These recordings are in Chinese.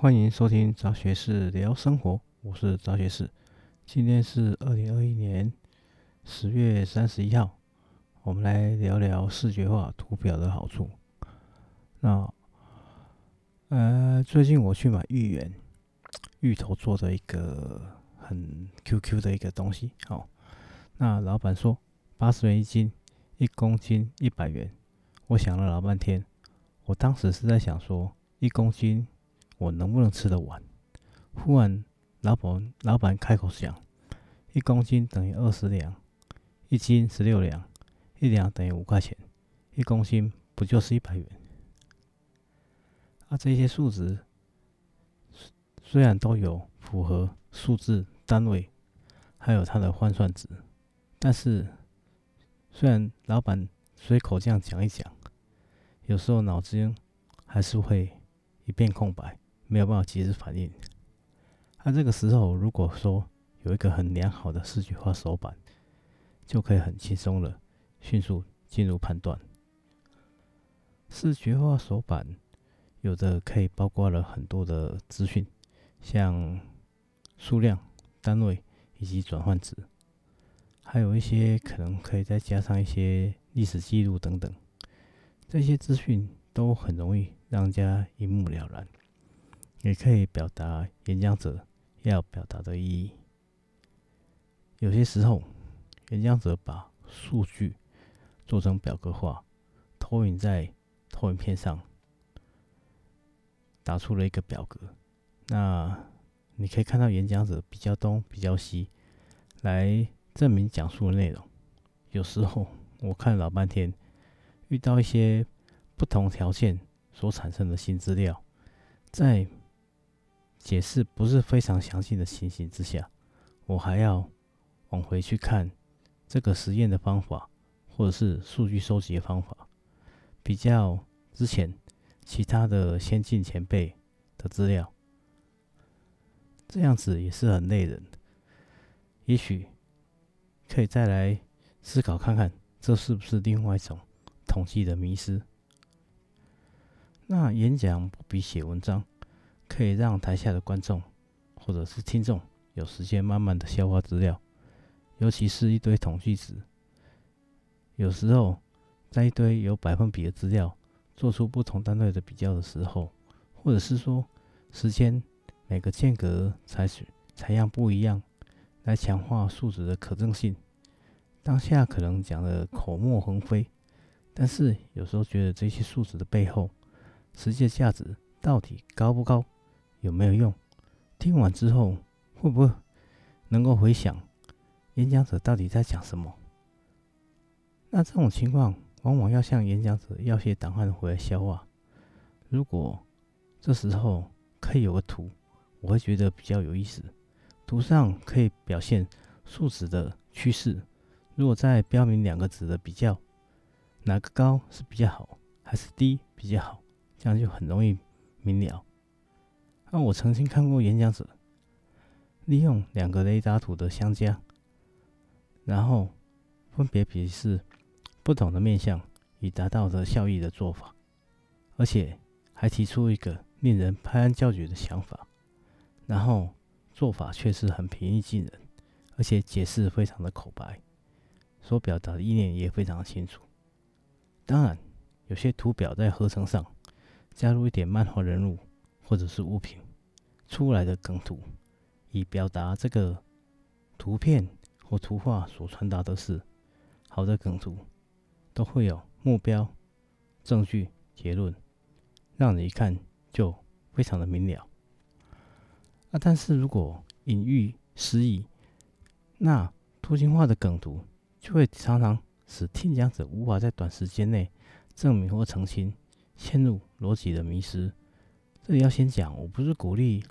欢迎收听杂学士聊生活，我是杂学士。今天是二零二一年十月三十一号，我们来聊聊视觉化图表的好处。那呃，最近我去买芋圆，芋头做的一个很 QQ 的一个东西，好，那老板说八十元一斤，一公斤一百元。我想了老半天，我当时是在想说，一公斤我能不能吃得完？忽然老板老板开口讲，一公斤等于二十两，一斤十六两，一两等于五块钱，一公斤不就是一百元？啊，这些数值虽然都有符合数字单位，还有它的换算值，但是虽然老板随口这样讲一讲。有时候脑子还是会一片空白，没有办法及时反应。那这个时候，如果说有一个很良好的视觉化手板，就可以很轻松的迅速进入判断。视觉化手板有的可以包括了很多的资讯，像数量、单位以及转换值，还有一些可能可以再加上一些历史记录等等。这些资讯都很容易让人家一目了然，也可以表达演讲者要表达的意义。有些时候，演讲者把数据做成表格化，投影在投影片上，打出了一个表格。那你可以看到演讲者比较东比较西来证明讲述的内容。有时候我看老半天。遇到一些不同条件所产生的新资料，在解释不是非常详细的情形之下，我还要往回去看这个实验的方法，或者是数据收集的方法，比较之前其他的先进前辈的资料，这样子也是很累人的。也许可以再来思考看看，这是不是另外一种。统计的迷失。那演讲不比写文章，可以让台下的观众或者是听众有时间慢慢的消化资料，尤其是一堆统计值。有时候在一堆有百分比的资料做出不同单位的比较的时候，或者是说时间每个间隔采取采样不一样，来强化数值的可证性。当下可能讲的口沫横飞。但是有时候觉得这些数值的背后，实际价值到底高不高，有没有用？听完之后会不会能够回想演讲者到底在讲什么？那这种情况往往要向演讲者要些档案回来消化。如果这时候可以有个图，我会觉得比较有意思。图上可以表现数值的趋势，如果再标明两个值的比较。哪个高是比较好，还是低比较好？这样就很容易明了。那我曾经看过演讲者利用两个雷达图的相加，然后分别比试不同的面相，以达到的效益的做法，而且还提出一个令人拍案叫绝的想法，然后做法却是很平易近人，而且解释非常的口白，所表达的意念也非常的清楚。当然，有些图表在合成上加入一点漫画人物或者是物品出来的梗图，以表达这个图片或图画所传达的是好的梗图，都会有目标、证据、结论，让你一看就非常的明了。啊，但是如果隐喻失意，那图形化的梗图就会常常。使听讲者无法在短时间内证明或澄清，陷入逻辑的迷失。这里要先讲，我不是鼓励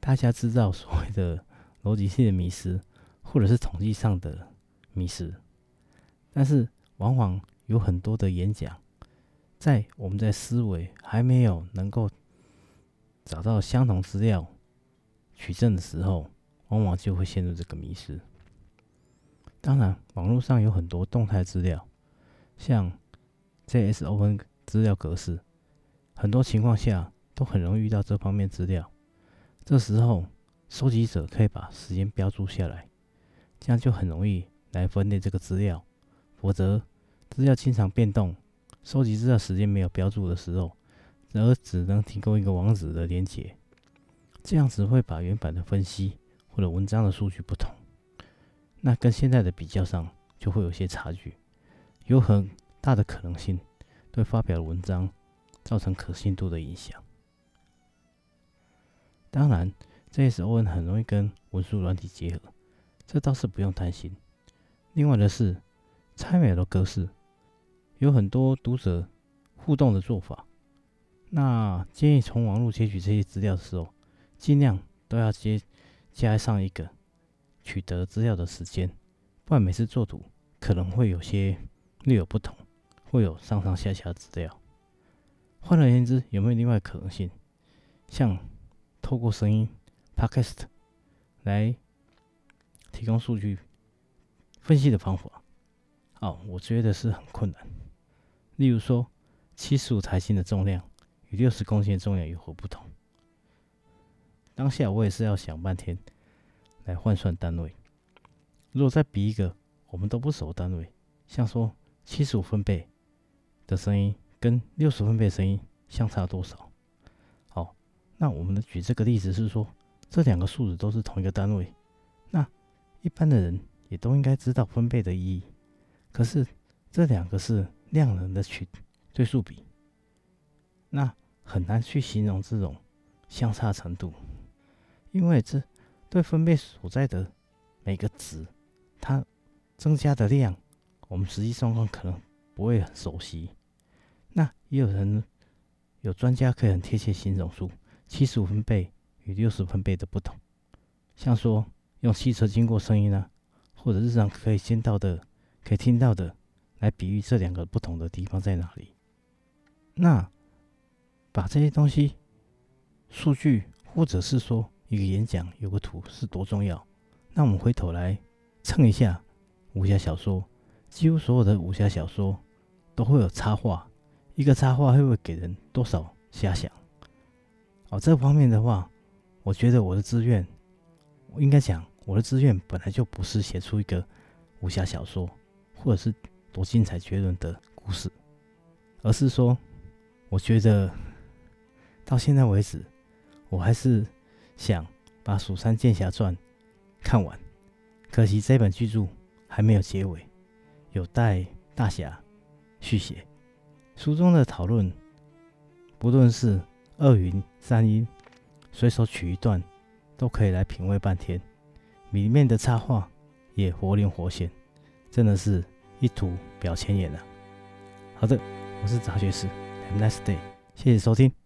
大家制造所谓的逻辑性的迷失，或者是统计上的迷失。但是，往往有很多的演讲，在我们在思维还没有能够找到相同资料取证的时候，往往就会陷入这个迷失。当然，网络上有很多动态资料，像 JSON 资料格式，很多情况下都很容易遇到这方面资料。这时候收集者可以把时间标注下来，这样就很容易来分类这个资料。否则，资料经常变动，收集资料时间没有标注的时候，则只能提供一个网址的连接，这样子会把原版的分析或者文章的数据不同，那跟现在的比较上就会有些差距，有很大的可能性对发表的文章造成可信度的影响。当然，JSON 很容易跟文书软体结合，这倒是不用担心。另外的是。XML 的格式有很多读者互动的做法，那建议从网络截取这些资料的时候，尽量都要接加上一个取得资料的时间，不然每次作图可能会有些略有不同，会有上上下下的资料。换而言之，有没有另外可能性，像透过声音 Podcast 来提供数据分析的方法？哦，我觉得是很困难。例如说，七十五台斤的重量与六十公斤的重量有何不同？当下我也是要想半天来换算单位。如果再比一个我们都不熟单位，像说七十五分贝的声音跟六十分贝声音相差多少？那我们的举这个例子是说，这两个数字都是同一个单位，那一般的人也都应该知道分贝的意义。可是这两个是量能的取对数比，那很难去形容这种相差程度，因为这对分贝所在的每个值，它增加的量，我们实际状况可能不会很熟悉。那也有人有专家可以很贴切形容数七十五分贝与六十分贝的不同，像说用汽车经过声音呢，或者日常可以见到的。可以听到的，来比喻这两个不同的地方在哪里。那把这些东西数据，或者是说一个演讲有个图是多重要。那我们回头来蹭一下武侠小说，几乎所有的武侠小说都会有插画，一个插画会不会给人多少遐想？哦，这方面的话，我觉得我的志愿，我应该讲我的志愿本来就不是写出一个武侠小说。或者是多精彩绝伦的故事，而是说，我觉得到现在为止，我还是想把《蜀山剑侠传》看完。可惜这本巨著还没有结尾，有待大侠续写。书中的讨论，不论是二云、三音，随手取一段，都可以来品味半天。里面的插画也活灵活现。真的是一图表千言啊。好的，我是杂学士，Have a nice day，谢谢收听。